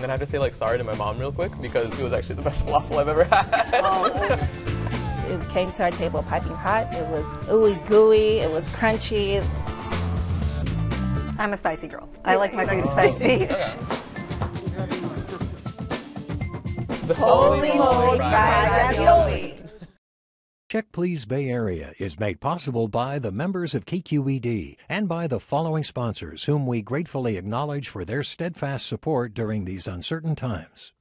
And then I had to say like sorry to my mom real quick because it was actually the best waffle I've ever had. Oh. It came to our table piping hot. It was ooey gooey. It was crunchy. I'm a spicy girl. I like my food spicy. Okay. The Holy moly fried ravioli. Check Please Bay Area is made possible by the members of KQED and by the following sponsors, whom we gratefully acknowledge for their steadfast support during these uncertain times.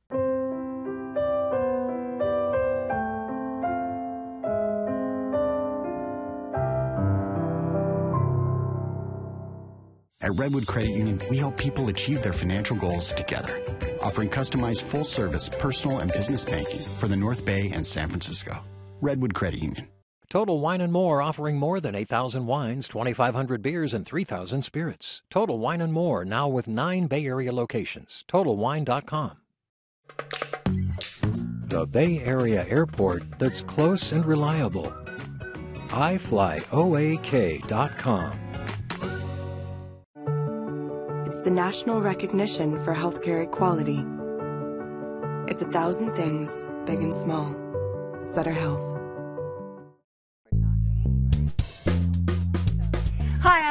At Redwood Credit Union, we help people achieve their financial goals together, offering customized full service personal and business banking for the North Bay and San Francisco. Redwood Credit Union. Total Wine and More offering more than 8,000 wines, 2,500 beers, and 3,000 spirits. Total Wine and More now with nine Bay Area locations. TotalWine.com. The Bay Area airport that's close and reliable. iFlyOAK.com. It's the national recognition for healthcare equality. It's a thousand things, big and small. Sutter Health.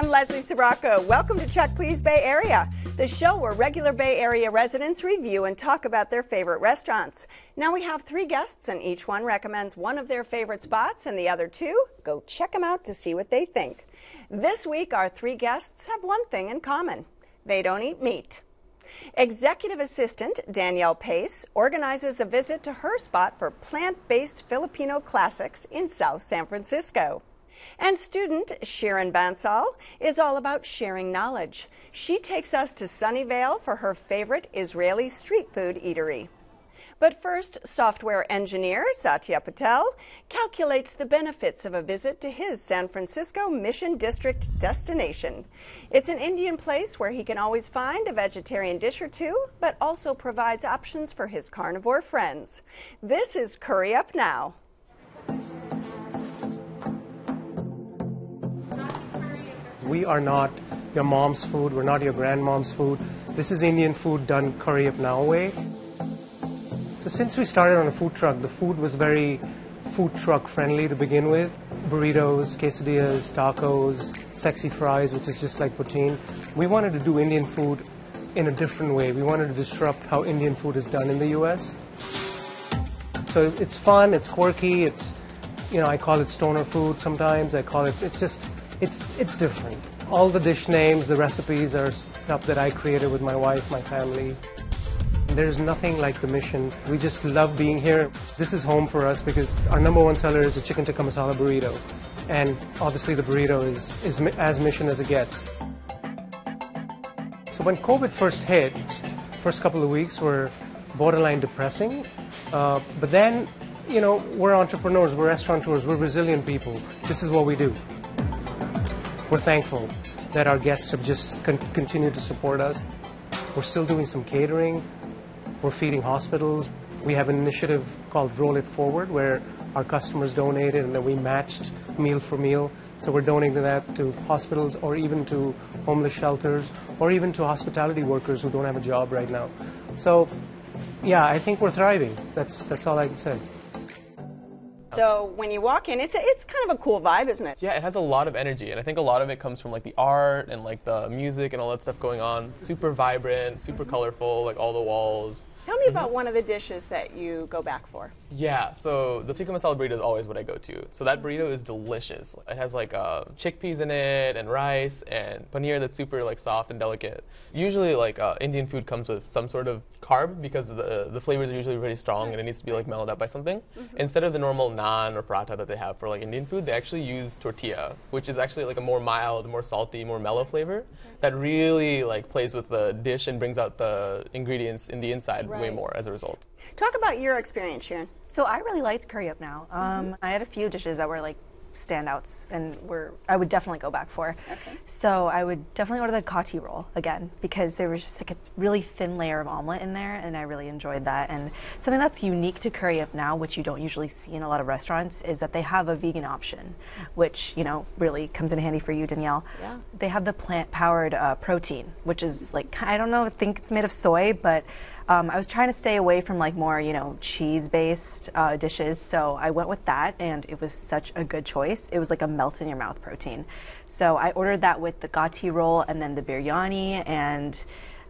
I'm Leslie Sbrocco. Welcome to Check Please Bay Area, the show where regular Bay Area residents review and talk about their favorite restaurants. Now we have three guests, and each one recommends one of their favorite spots, and the other two go check them out to see what they think. This week, our three guests have one thing in common they don't eat meat. Executive Assistant Danielle Pace organizes a visit to her spot for plant based Filipino classics in South San Francisco. And student Sharon Bansal is all about sharing knowledge. She takes us to Sunnyvale for her favorite Israeli street food eatery. But first, software engineer Satya Patel calculates the benefits of a visit to his San Francisco Mission District destination. It's an Indian place where he can always find a vegetarian dish or two, but also provides options for his carnivore friends. This is Curry Up Now. We are not your mom's food, we're not your grandmom's food. This is Indian food done curry up now way. So since we started on a food truck, the food was very food truck friendly to begin with. Burritos, quesadillas, tacos, sexy fries, which is just like poutine. We wanted to do Indian food in a different way. We wanted to disrupt how Indian food is done in the US. So it's fun, it's quirky, it's you know, I call it stoner food sometimes. I call it it's just it's it's different. All the dish names, the recipes are stuff that I created with my wife, my family. There's nothing like the mission. We just love being here. This is home for us because our number one seller is a chicken tikka masala burrito. And obviously the burrito is, is as mission as it gets. So when COVID first hit, first couple of weeks were borderline depressing. Uh, but then, you know, we're entrepreneurs, we're restaurateurs, we're resilient people. This is what we do. We're thankful that our guests have just con- continued to support us. We're still doing some catering. We're feeding hospitals. We have an initiative called Roll It Forward where our customers donated and then we matched meal for meal. So we're donating that to hospitals or even to homeless shelters or even to hospitality workers who don't have a job right now. So yeah, I think we're thriving. That's that's all I can say. So when you walk in, it's a, it's kind of a cool vibe, isn't it? Yeah, it has a lot of energy, and I think a lot of it comes from like the art and like the music and all that stuff going on. Super vibrant, super mm-hmm. colorful, like all the walls. Tell me about one of the dishes that you go back for. Yeah, so the tikka masala burrito is always what I go to. So that burrito is delicious. It has like uh, chickpeas in it and rice and paneer that's super like soft and delicate. Usually like uh, Indian food comes with some sort of carb because the the flavors are usually really strong and it needs to be like mellowed up by something. Instead of the normal naan or paratha that they have for like Indian food, they actually use tortilla, which is actually like a more mild, more salty, more mellow flavor that really like plays with the dish and brings out the ingredients in the inside way Right. more as a result. Talk about your experience, Sharon. So I really liked Curry Up Now. Um, I had a few dishes that were like standouts and were I would definitely go back for. Okay. So I would definitely order the kati roll again because there was just like a really thin layer of omelet in there and I really enjoyed that. And something that's unique to Curry Up Now, which you don't usually see in a lot of restaurants, is that they have a vegan option, which you know really comes in handy for you, Danielle. Yeah. They have the plant-powered uh, protein, which is like I don't know, I think it's made of soy, but Um, I was trying to stay away from like more, you know, cheese-based uh, dishes, so I went with that, and it was such a good choice. It was like a melt in your mouth protein. So I ordered that with the kati roll and then the biryani, and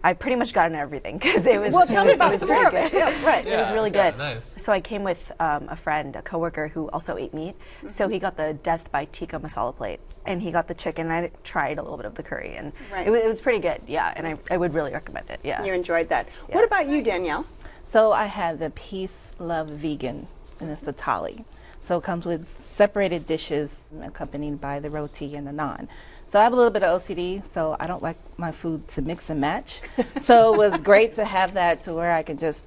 I pretty much got into everything because it was. Well, tell me it was- about some more of it. good. Yeah, right. It was Yeah, really yeah, good. nice. So I came with um, a friend, a coworker who also ate meat. So he got the death by tikka masala plate, and he got the chicken. I tried a little bit of the curry, and Right. it, wa- it was pretty good. Yeah, and I, I would really recommend it. Yeah. You enjoyed that. What about you, Danielle? So I had the Peace Love Vegan, and it's a thali. So it comes with separated dishes accompanied by the roti and the naan. So I have a little bit of OCD, so I don't like my food to mix and match. so it was great to have that to where I can just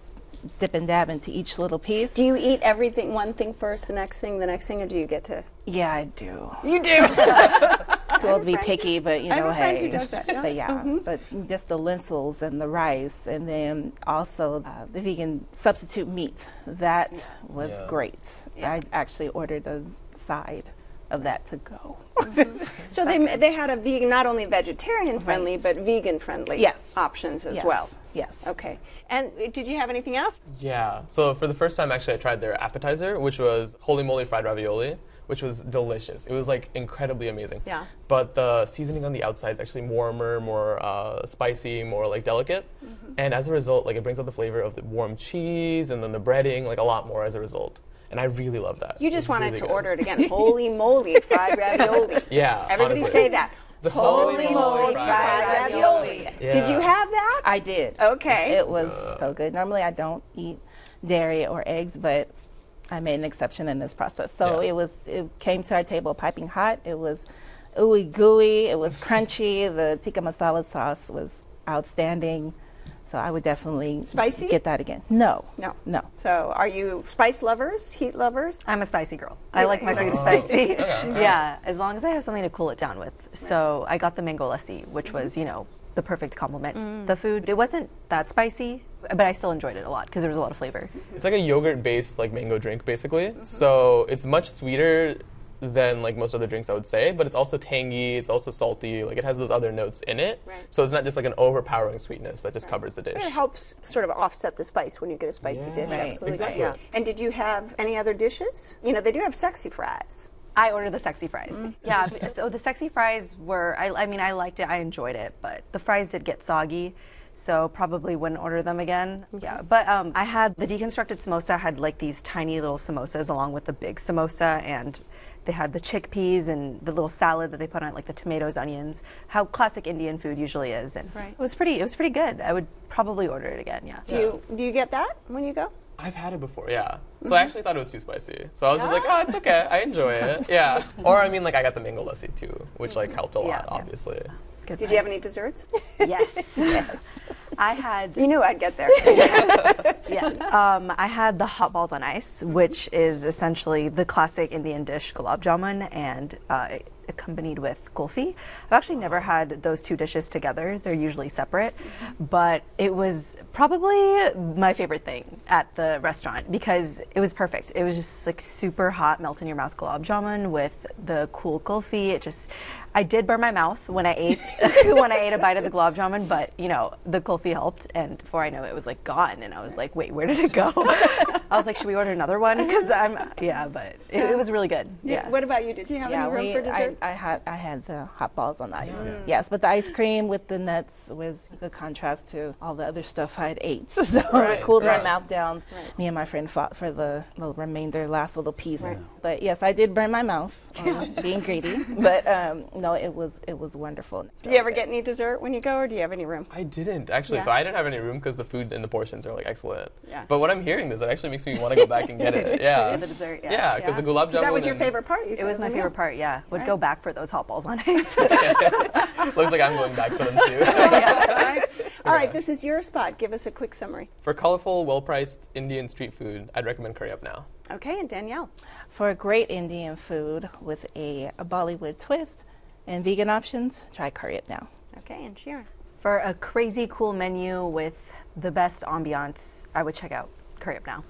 dip and dab into each little piece. Do you eat everything, one thing first, the next thing, the next thing, or do you get to? yeah, I do. You do. Too old to be picky, but you know, a friend hey. who does that, yeah. But yeah, but just the lentils and the rice, and then also uh, the vegan substitute meat. That was Yeah. great. I actually ordered a side of that to go. so they they had a vegan, not only vegetarian friendly, Right. but vegan friendly Yes. options as Yes, well. yes. Okay. And did you have anything else? Yeah. So for the first time, actually, I tried their appetizer, which was holy moly fried ravioli, which was delicious. It was like incredibly amazing. Yeah. But the seasoning on the outside is actually warmer, more uh, spicy, more like delicate, Mm-hmm. and as a result, like it brings out the flavor of the warm cheese and then the breading, like a lot more as a result. And I really love that. You just was wanted really to good. order it again. Holy moly, fried ravioli. Yeah. Everybody honestly. say that. The Holy moly, fried ravioli. Did you have that? I did. Okay. It was so good. Normally, I don't eat dairy or eggs, but I made an exception in this process. So Yeah. it was. It came to our table piping hot. It was ooey gooey. It was crunchy. The tikka masala sauce was outstanding. So I would definitely Spicy? get that again. No, No. no. So, are you spice lovers, heat lovers? I'm a spicy girl. I like my food like spicy. Yeah, as long as I have something to cool it down with. So I got the mango lassi, which was, you know, the perfect complement. Mm. The food, it wasn't that spicy, but I still enjoyed it a lot because there was a lot of flavor. It's like a yogurt-based like mango drink, basically. Mm-hmm. So it's much sweeter than like most other drinks, I would say. But it's also tangy. It's also salty. Like it has those other notes in it. Right. So it's not just like an overpowering sweetness that just covers the dish. It helps sort of offset the spice when you get a spicy Yeah. dish. Right. Absolutely. Exactly. Yeah. And did you have any other dishes? You know, they do have sexy fries. I ordered the sexy fries. Mm. Yeah, so the sexy fries were, I, I mean, I liked it, I enjoyed it, but the fries did get soggy. So probably wouldn't order them again. Yeah, but um, I had the deconstructed samosa had like these tiny little samosas along with the big samosa, and they had the chickpeas and the little salad that they put on it, like the tomatoes, onions, how classic Indian food usually is. And Right. it was pretty, it was pretty good. I would probably order it again. Yeah. Do you do you get that when you go? I've had it before, yeah. So Mm-hmm. I actually thought it was too spicy. So I was just like, oh, it's okay. I enjoy it. Yeah. Or I mean, like I got the mango lassi too, which like helped a lot, Yeah, yes. Good Did you have any desserts? Yes. yes. I had you knew I'd get there. yes. Um, I had the hot balls on ice, which is essentially the classic Indian dish gulab jamun and uh, accompanied with kulfi. I've actually never had those two dishes together. They're usually separate, but it was probably my favorite thing at the restaurant because it was perfect. It was just like super hot, melt in your mouth gulab jamun with the cool kulfi. It just I did burn my mouth when I ate when I ate a bite of the gulab jamun, but you know the kulfi helped, and before I know it, it was like gone, and I was like, wait, where did it go? I was like, should we order another one? Because I'm yeah, but it, it was really good. Yeah. What about you? Did you have Yeah, any room we, for dessert? I, I had I had the hot balls on the ice. Yes, but the ice cream with the nuts was a good contrast to all the other stuff I had ate. So it cooled right. my mouth down. Me and my friend fought for the little remainder, last little piece. But yes, I did burn my mouth, um, being greedy. But um, no, it was it was wonderful. do you ever get any dessert when you go, or do you have any room? I didn't actually. Yeah. So I didn't have any room because the food and the portions are like excellent. Yeah. But what I'm hearing is it actually makes me want to go back and get it. Yeah. the dessert, yeah. Yeah, because the gulab jamun. That was your and- favorite part. You It was my yeah. favorite part. Yeah, would Nice. go back for those hot balls on ice. Looks like I'm going back for them too. Oh, All right, this is your spot. Give us a quick summary. for colorful, well-priced Indian street food, I'd recommend Curry Up Now. Okay, and Danielle. For great Indian food with a, a Bollywood twist and vegan options, try Curry Up Now. Okay, and Sharon. for a crazy cool menu with the best ambiance, I would check out Curry Up Now.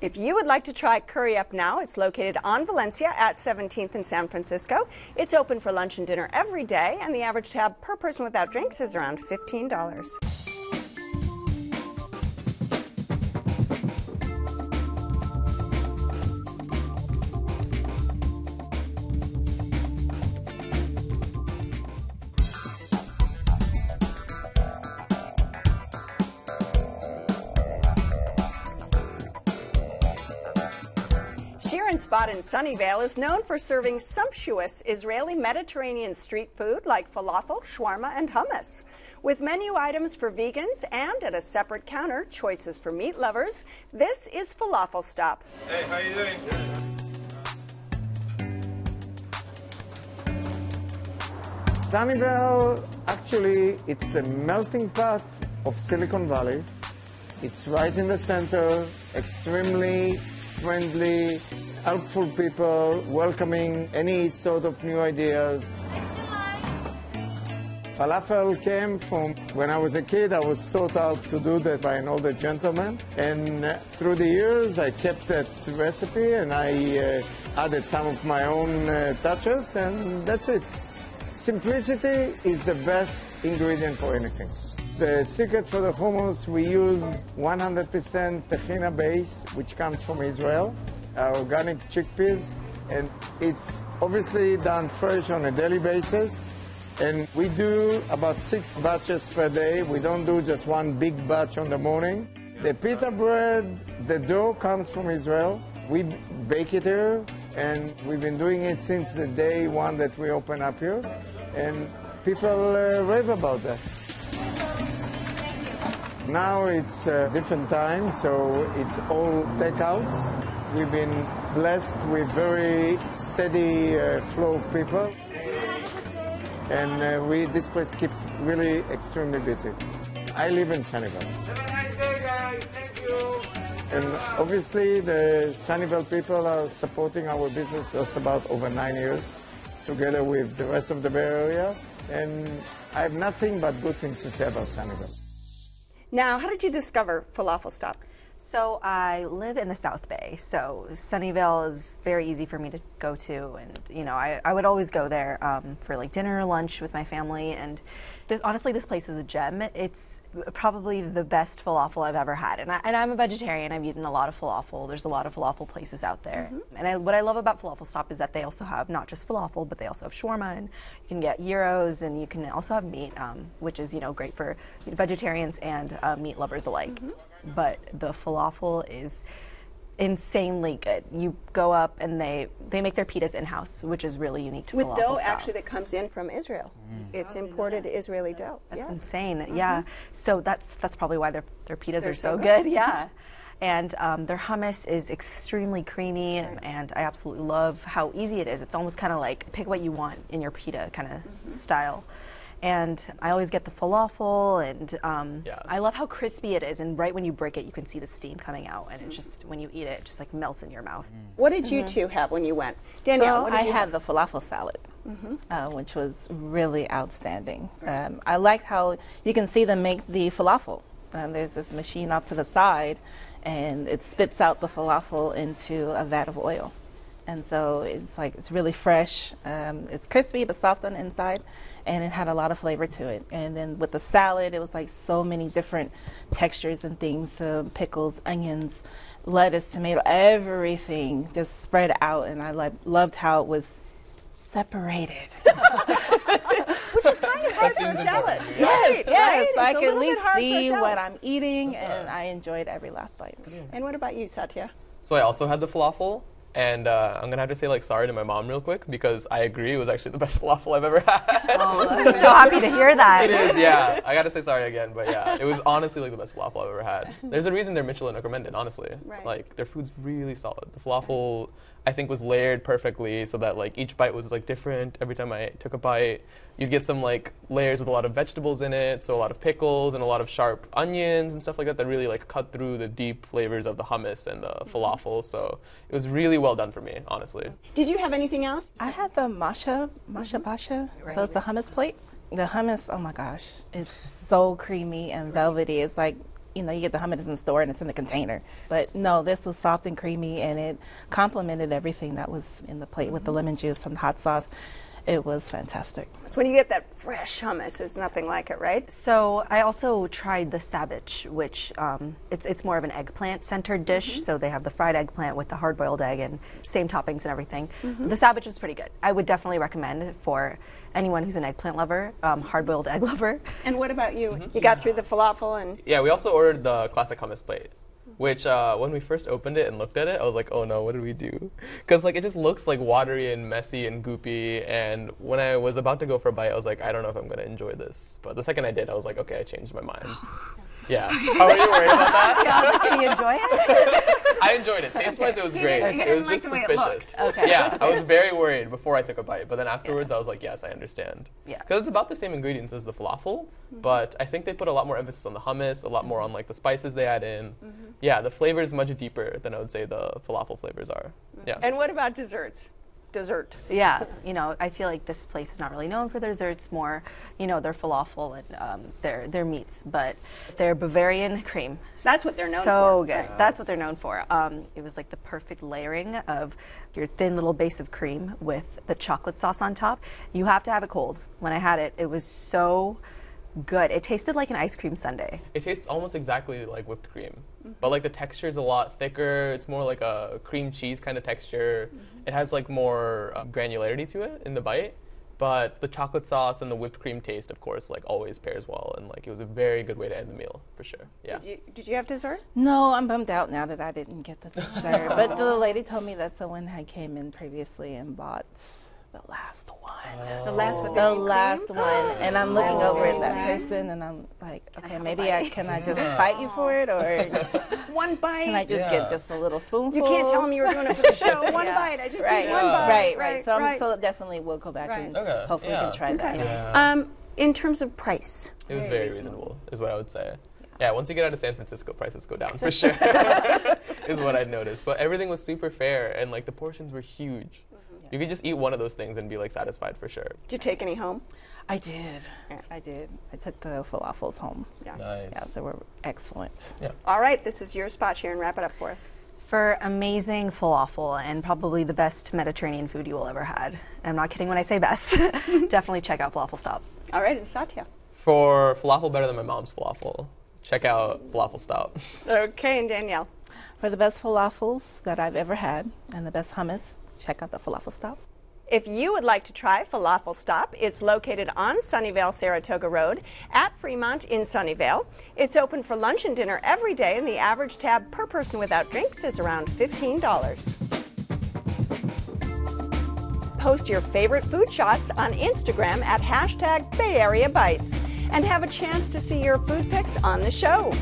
If you would like to try Curry Up Now, it's located on Valencia at 17th in San Francisco. It's open for lunch and dinner every day, and the average tab per person without drinks is around $15. Spot in Sunnyvale is known for serving sumptuous Israeli Mediterranean street food like falafel, shawarma, and hummus. With menu items for vegans and at a separate counter, choices for meat lovers, this is Falafel Stop. Hey, how you doing? Sunnyvale, actually, it's the melting pot of Silicon Valley. It's right in the center, extremely friendly, helpful people, welcoming any sort of new ideas. Falafel came from when I was a kid. I was taught how to do that by an older gentleman. And uh, through the years, I kept that recipe and I uh, added some of my own uh, touches, and that's it. Simplicity is the best ingredient for anything. The secret for the hummus, we use 100% tahina base, which comes from Israel, organic chickpeas, and it's obviously done fresh on a daily basis. And we do about six batches per day. We don't do just one big batch on the morning. The pita bread, the dough comes from Israel. We bake it here, and we've been doing it since the day one that we opened up here. And people uh, rave about that. Now it's a different time, so it's all takeouts. We've been blessed with very steady uh, flow of people and uh, we this place keeps really extremely busy. I live in Sunnyvale. Have a nice day, guys. Thank you. And obviously the Sunnyvale people are supporting our business just about over nine years, together with the rest of the Bay Area. And I have nothing but good things to say about Sunnyvale. Now, how did you discover Falafel Stop? So I live in the South Bay, so Sunnyvale is very easy for me to go to, and you know I, I would always go there um, for like dinner or lunch with my family. And this, honestly, this place is a gem. It's probably the best falafel I've ever had, and, I, and I'm a vegetarian. I've eaten a lot of falafel. There's a lot of falafel places out there, and I, what I love about Falafel Stop is that they also have not just falafel, but they also have shawarma, and you can get gyros, and you can also have meat, um, which is you know great for vegetarians and uh, meat lovers alike but the falafel is insanely good. You go up and they they make their pitas in house, which is really unique to With falafel dough style. actually that comes in from Israel. It's imported Israeli dough. That's Yes. insane. Yeah. So that's that's probably why their their pitas They're are so so, good. good. Yeah. And um, their hummus is extremely creamy, and I absolutely love how easy it is. It's almost kind of like pick what you want in your pita kind of Mm-hmm. style. And I always get the falafel, and um, Yeah. I love how crispy it is. And right when you break it, you can see the steam coming out, and it just when you eat it, it just like melts in your mouth. What did you two have when you went? Danielle, so what did I you had have? the falafel salad, uh, which was really outstanding. Um, I liked how you can see them make the falafel. Um, there's this machine up to the side, and it spits out the falafel into a vat of oil. And so it's like it's really fresh. Um, it's crispy but soft on the inside, and it had a lot of flavor to it. And then with the salad, it was like so many different textures and things: um, pickles, onions, lettuce, tomato, everything just spread out. And I like loved how it was separated. Which is kind of hard for a salad. important. yes, Right, yes, right? so I can at least hard for a see what I'm eating, and I enjoyed every last bite. And what about you, Satya? So I also had the falafel, and uh, I'm gonna have to say like sorry to my mom real quick because I agree it was actually the best falafel I've ever had. Oh, I'm so happy to hear that. It is, yeah. I gotta say sorry again, but yeah, it was honestly like the best falafel I've ever had. There's a reason they're Michelin recommended, honestly. Right. Like their food's really solid. The falafel, I think, was layered perfectly so that like each bite was like different. Every time I took a bite, you'd get some like layers with a lot of vegetables in it, so a lot of pickles and a lot of sharp onions and stuff like that that really like cut through the deep flavors of the hummus and the mm-hmm. falafel. So it was really well done for me, honestly. Did you have anything else? I had the masha, masha mm-hmm. basha. So it's the hummus plate. The hummus, oh my gosh, it's so creamy and velvety. It's like, you know, you get the hummus in the store and it's in the container. But no, this was soft and creamy and it complemented everything that was in the plate with the mm-hmm. lemon juice and the hot sauce. It was fantastic. So when you get that fresh hummus, it's nothing like it, right? So I also tried the sabich, which um, it's it's more of an eggplant centered dish. So they have the fried eggplant with the hard boiled egg and same toppings and everything. The sabich was pretty good. I would definitely recommend it for anyone who's an eggplant lover, um, hard boiled egg lover. And what about you? You got through the falafel and Yeah, we also ordered the classic hummus plate. Which uh, when we first opened it and looked at it, I was like, oh no, what did we do? Because like it just looks like watery and messy and goopy. And when I was about to go for a bite, I was like, I don't know if I'm gonna enjoy this. But the second I did, I was like, okay, I changed my mind. Yeah. How are you worried about that? Yeah, like, did you enjoy it? I enjoyed it. Taste wise, it was He great. didn't- he it was like just the way it suspicious. Okay. Yeah, I was very worried before I took a bite, but then afterwards, I was like, yes, I understand. Yeah. Because it's about the same ingredients as the falafel, mm-hmm. but I think they put a lot more emphasis on the hummus, a lot more on like the spices they add in. Mm-hmm. Yeah, the flavor is much deeper than I would say the falafel flavors are. Mm-hmm. Yeah. And what about desserts? Dessert. yeah, you know, I feel like this place is not really known for their desserts, more, you know, their falafel and um, their their meats, but their Bavarian cream. That's what they're known so for. good. That's what they're known for. Um, it was like the perfect layering of your thin little base of cream with the chocolate sauce on top. You have to have it cold. When I had it, it was so good. It tasted like an ice cream sundae. It tastes almost exactly like whipped cream, but like the texture is a lot thicker. It's more like a cream cheese kind of texture. It has like more uh, granularity to it in the bite, but the chocolate sauce and the whipped cream taste, of course, like always pairs well, and like it was a very good way to end the meal for sure. Yeah. Did you, did you have dessert? No, I'm bummed out now that I didn't get the dessert. but the lady told me that someone had came in previously and bought the last one. The last with The cream? last one, and I'm looking over at that person, and I'm like, okay, maybe I can I just fight you for it, or One bite. can I just get just a little spoonful? you can't tell them you were doing it for the show. One Yeah. bite. I just Right, need one bite. right, right. So, I'm, right. so definitely we'll go back Right. and Okay, hopefully yeah. can try that. Yeah. Um, in terms of price, It was very reasonable, is what I would say. Yeah, once you get out of San Francisco, prices go down for sure, is what I'd noticed. But everything was super fair, and like the portions were huge. You could just eat one of those things and be like satisfied for sure. did you take any home? I did. I did. I took the falafels home. Yeah. Nice. Yeah, they were excellent. Yeah. All right, this is your spot, Sharon. Wrap it up for us. For amazing falafel and probably the best Mediterranean food you will ever had. I'm not kidding when I say best. Definitely check out Falafel Stop. All right, and Satya. For falafel better than my mom's falafel, check out Falafel Stop. Okay, and Danielle. For the best falafels that I've ever had and the best hummus, check out the falafel stop. If you would like to try Falafel Stop, it's located on Sunnyvale Saratoga Road at Fremont in Sunnyvale. It's open for lunch and dinner every day, and the average tab per person without drinks is around $15. Post your favorite food shots on Instagram at hashtag Bay Area Bites and have a chance to see your food pics on the show.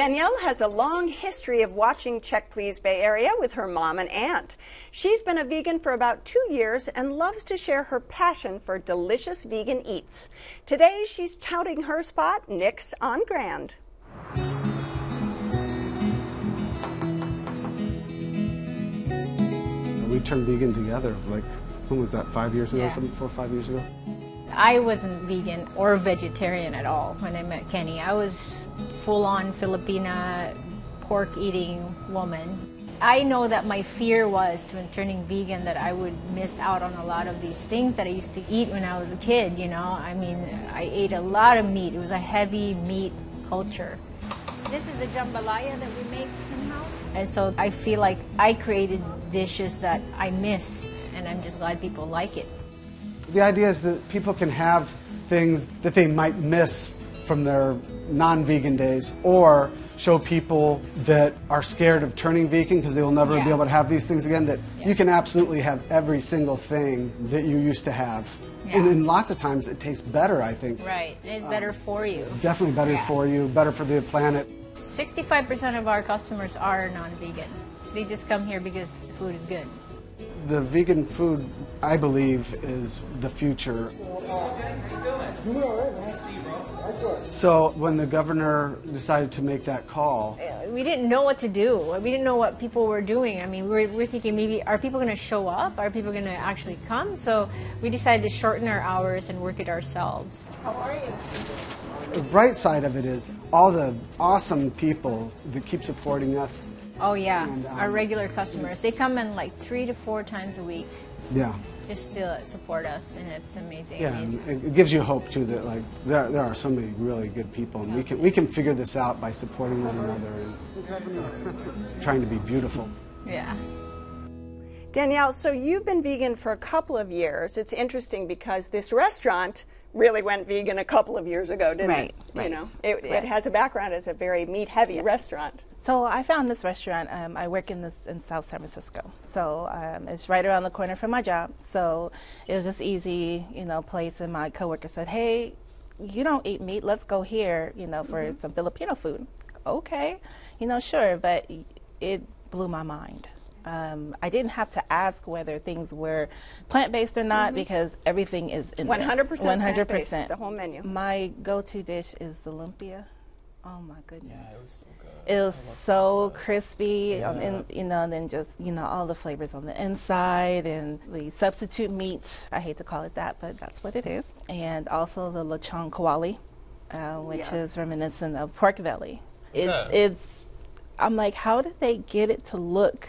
Danielle has a long history of watching Check Please Bay Area with her mom and aunt. She's been a vegan for about two years and loves to share her passion for delicious vegan eats. Today, she's touting her spot, Nick's on Grand. We turned vegan together, like, when was that, five years ago, Yeah. something, four or five years ago? I wasn't vegan or vegetarian at all when I met Kenny. I was full on Filipina pork eating woman. I know that my fear was when turning vegan that I would miss out on a lot of these things that I used to eat when I was a kid, you know? I mean, I ate a lot of meat. It was a heavy meat culture. This is the jambalaya that we make in-house. And so I feel like I created dishes that I miss, and I'm just glad people like it. The idea is that people can have things that they might miss from their non vegan days or show people that are scared of turning vegan because they will never be able to have these things again that you can absolutely have every single thing that you used to have. And, Yeah. and lots of times it tastes better, I think. Right. And it's um, better for you. Definitely better Yeah. for you, better for the planet. 65% of our customers are non-vegan. They just come here because the food is good. The vegan food, I believe, is the future. So when the governor decided to make that call, We didn't know what to do. We didn't know what people were doing. I mean, we're, we're thinking maybe are people going to show up? Are people going to actually come? So we decided to shorten our hours and work it ourselves. the bright side of it is all the awesome people that keep supporting us. Oh yeah, And, um, our regular customers. They come in like three to four times a week. Yeah. just to support us, and it's amazing. Yeah, I mean, and it it gives you hope too that like there, there are so many really good people, and we can we can figure this out by supporting one another and trying to be beautiful. yeah. Danielle, so you've been vegan for a couple of years. It's interesting because this restaurant really went vegan a couple of years ago, didn't Right, it? right. You know, it, it has a background as a very meat-heavy restaurant. So I found this restaurant. Um, I work in this in South San Francisco, so um, it's right around the corner from my job. So it was just easy, you know, place. And my coworker said, "Hey, you don't eat meat. Let's go here, you know, for some Filipino food." Okay, you know, sure, but it blew my mind. Um, I didn't have to ask whether things were plant based or not because everything is in there. 100% One hundred plant-based, the whole menu. My go-to dish is the lumpia. Oh my goodness. Yeah, it was so good. It was crispy, um, and you know, and then just you know all the flavors on the inside, and the substitute meat. I hate to call it that, but that's what it is. And also the lechon kawali, uh, which Yeah. is reminiscent of pork belly. It's Yeah. it's. I'm like, how did they get it to look?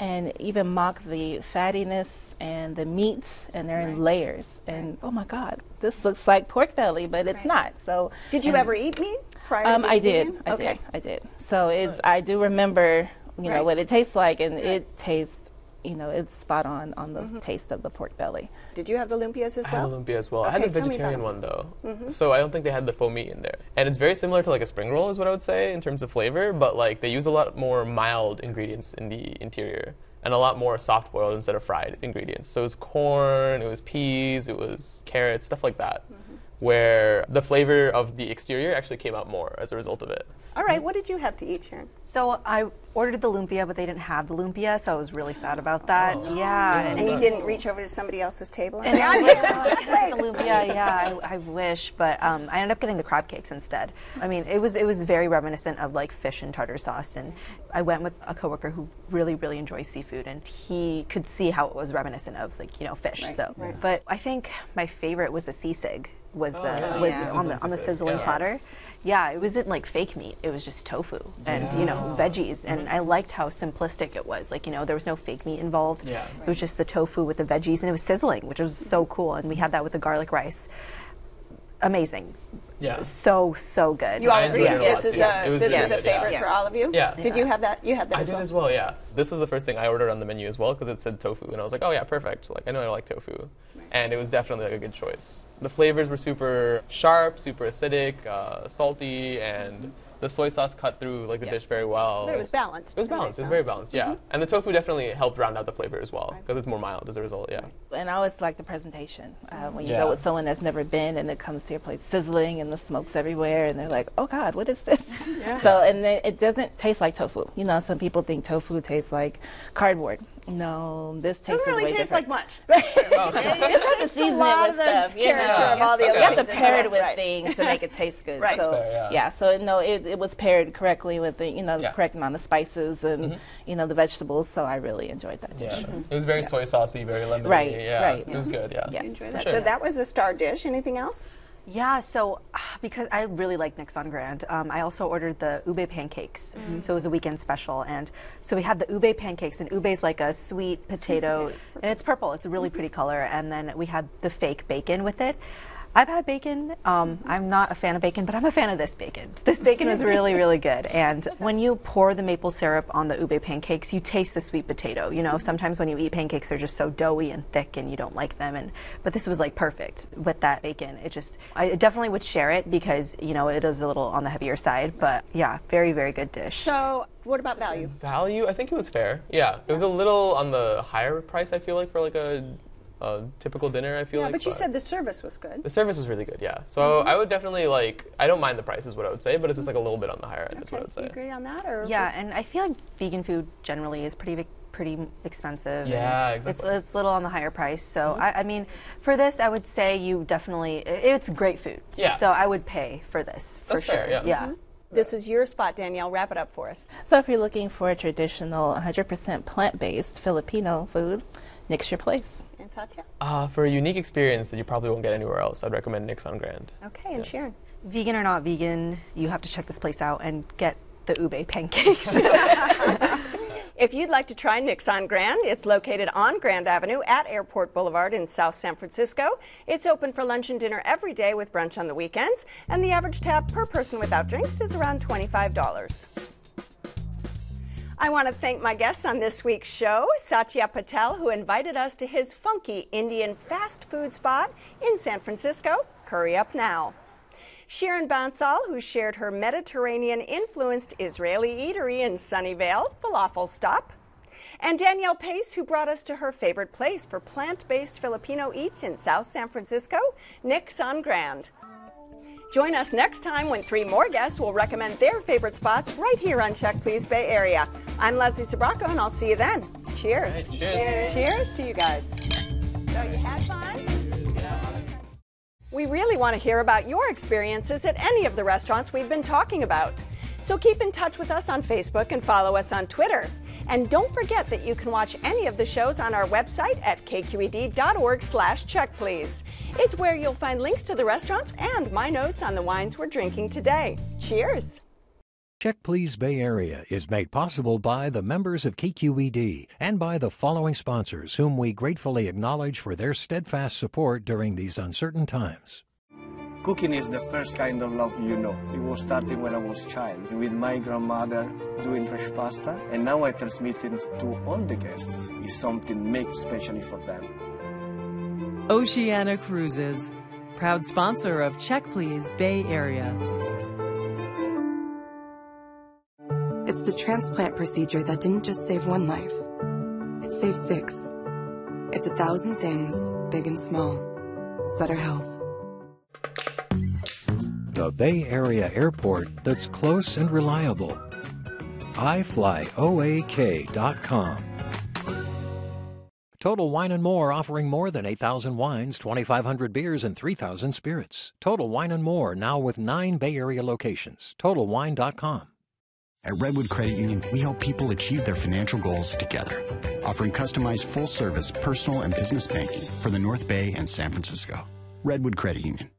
And even mock the fattiness and the meat, and they're in layers. And oh my God, this looks like pork belly, but it's not. So, Did you ever eat meat prior um, to I did. vegan? I okay. did. I did. So it's. I do remember, you know, what it tastes like, and it tastes. You know, it's spot on on the taste of the pork belly. Did you have the lumpias as well? I well? had a lumpia as well. I had Okay, the tell me about vegetarian one though, Mm-hmm. so I don't think they had the faux meat in there. And it's very similar to like a spring roll, is what I would say in terms of flavor. But like they use a lot more mild ingredients in the interior, and a lot more soft boiled instead of fried ingredients. So it was corn, it was peas, it was carrots, stuff like that. Mm-hmm. Where the flavor of the exterior actually came out more as a result of it. All right, what did you have to eat, Sharon? So I ordered the lumpia, but they didn't have the lumpia, so I was really sad about that. Oh. Yeah. Yeah, And you didn't reach over to somebody else's table and And say, I "I'm like, the "Oh, the lumpia, yeah, I, I wish, but um, I ended up getting the crab cakes instead. I mean, it was it was very reminiscent of like fish and tartar sauce, and I went with a coworker who really really enjoys seafood, and he could see how it was reminiscent of like you know fish. Right, so, right. but I think my favorite was the sisig. Was oh, the yeah. was Yeah. on the on the sizzling Yeah. platter. Yeah, it wasn't like fake meat. It was just tofu and you know veggies, and mm-hmm. I liked how simplistic it was. Like you know, there was no fake meat involved. Yeah. It was just the tofu with the veggies, and it was sizzling, which was so cool. And we had that with the garlic rice. Amazing, Yeah. so so good. You all I agree enjoyed this is a this is a favorite for all of you. Yeah. Did you have that? You had that I did as well, yeah. This was the first thing I ordered on the menu as well because it said tofu, and I was like, oh yeah, perfect. Like I know I like tofu, and it was definitely like a good choice. The flavors were super sharp, super acidic, uh, salty, and the soy sauce cut through like the dish very well. But it was balanced. It was balanced. It was very balanced, yeah. And the tofu definitely helped round out the flavor as well because it's more mild as a result, yeah. And I always like the presentation uh, when you Yeah. go with someone that's never been and it comes to your plate sizzling and the smoke's everywhere and they're like, "Oh God, what is this?" So and then it doesn't taste like tofu. You know, some people think tofu tastes like cardboard. No, this tastes Doesn't really way taste different. like much. it's like the seasoning lot with of the stuff. You character know, of all the you have to pair it with Right. things to make it taste good. Right. So fair, yeah. So no, it, it was paired correctly with the you know the Yeah. correct amount of spices and mm-hmm. you know the vegetables. So I really enjoyed that Yeah. dish. It was very soy saucy, very lemony. Right, Yeah. right. It was good, yeah. Yes. That. Sure. So that was a star dish. Anything else? Yeah, so ah, because I really like Nick's on Grand, um, I also ordered the ube pancakes. So it was a weekend special, and so we had the ube pancakes, and ube is like a sweet potato, and it's purple. It's a really pretty color, and then we had the fake bacon with it. I've had bacon. Um, I'm not a fan of bacon, but I'm a fan of this bacon. This bacon is really, really good. And when you pour the maple syrup on the ube pancakes, you taste the sweet potato. You know, sometimes when you eat pancakes, they're just so doughy and thick, and you don't like them. And but this was like perfect with that bacon. It just, I definitely would share it because you know it is a little on the heavier side. But yeah, very, very good dish. So what about value? Value, I think it was fair. Yeah, it was a little on the higher price. I feel like for like a, a typical dinner. I feel Yeah, like. but you said the service was good. the service was really good. Yeah, so Mm-hmm. I would definitely like. I don't mind the price, is what I would say, but it's just like a little bit on the higher end, is what I would Do you say. agree on that, or Yeah, and I feel like vegan food generally is pretty pretty expensive. Yeah, It's exactly. Mm-hmm. it's a little on the higher price. So I, I mean, for this, I would say you definitely it's great food. Yeah. So I would pay for this for That's sure. fair, yeah. Yeah. This is your spot, Danielle. Wrap it up for us. So if you're looking for a traditional 100% plant-based Filipino food, Nick's your place. Satya. Uh, for a unique experience that you probably won't get anywhere else, I'd recommend Nick's on Grand. Okay, and Sharon. Vegan or not vegan, you have to check this place out and get the ube pancakes. If you'd like to try Nick's on Grand, it's located on Grand Avenue at Airport Boulevard in South San Francisco. It's open for lunch and dinner every day with brunch on the weekends, and the average tab per person without drinks is around $25. I want to thank my guests on this week's show, Satya Patel, who invited us to his funky Indian fast food spot in San Francisco, Curry Up Now. Shirin Bansal, who shared her Mediterranean influenced Israeli eatery in Sunnyvale, Falafel Stop. And Danielle Pace, who brought us to her favorite place for plant based Filipino eats in South San Francisco, Nick's on Grand. Join us next time when three more guests will recommend their favorite spots right here on Check Please Bay Area. I'm Leslie Sbrocco, and I'll see you then. Cheers. Right, cheers. Cheers to you guys. So you had fun? We really want to hear about your experiences at any of the restaurants we've been talking about. So keep in touch with us on Facebook and follow us on Twitter. And don't forget that you can watch any of the shows on our website at kqed.org slash check please. It's where you'll find links to the restaurants and my notes on the wines we're drinking today. Cheers! Check Please Bay Area is made possible by the members of KQED and by the following sponsors whom we gratefully acknowledge for their steadfast support during these uncertain times. Cooking is the first kind of love you know. It was starting when I was child with my grandmother doing fresh pasta and now I transmit it to all the guests. It's something made specially for them. Oceania Cruises, proud sponsor of Check Please Bay Area. It's the transplant procedure that didn't just save one life, it saved six. It's a thousand things, big and small. Sutter Health. The Bay Area airport that's close and reliable. iFlyOAK.com. Total Wine and More offering more than 8,000 wines, 2,500 beers, and 3,000 spirits. Total Wine and More now with nine Bay Area locations. TotalWine.com. At Redwood Credit Union, we help people achieve their financial goals together, offering customized full service personal and business banking for the North Bay and San Francisco. Redwood Credit Union.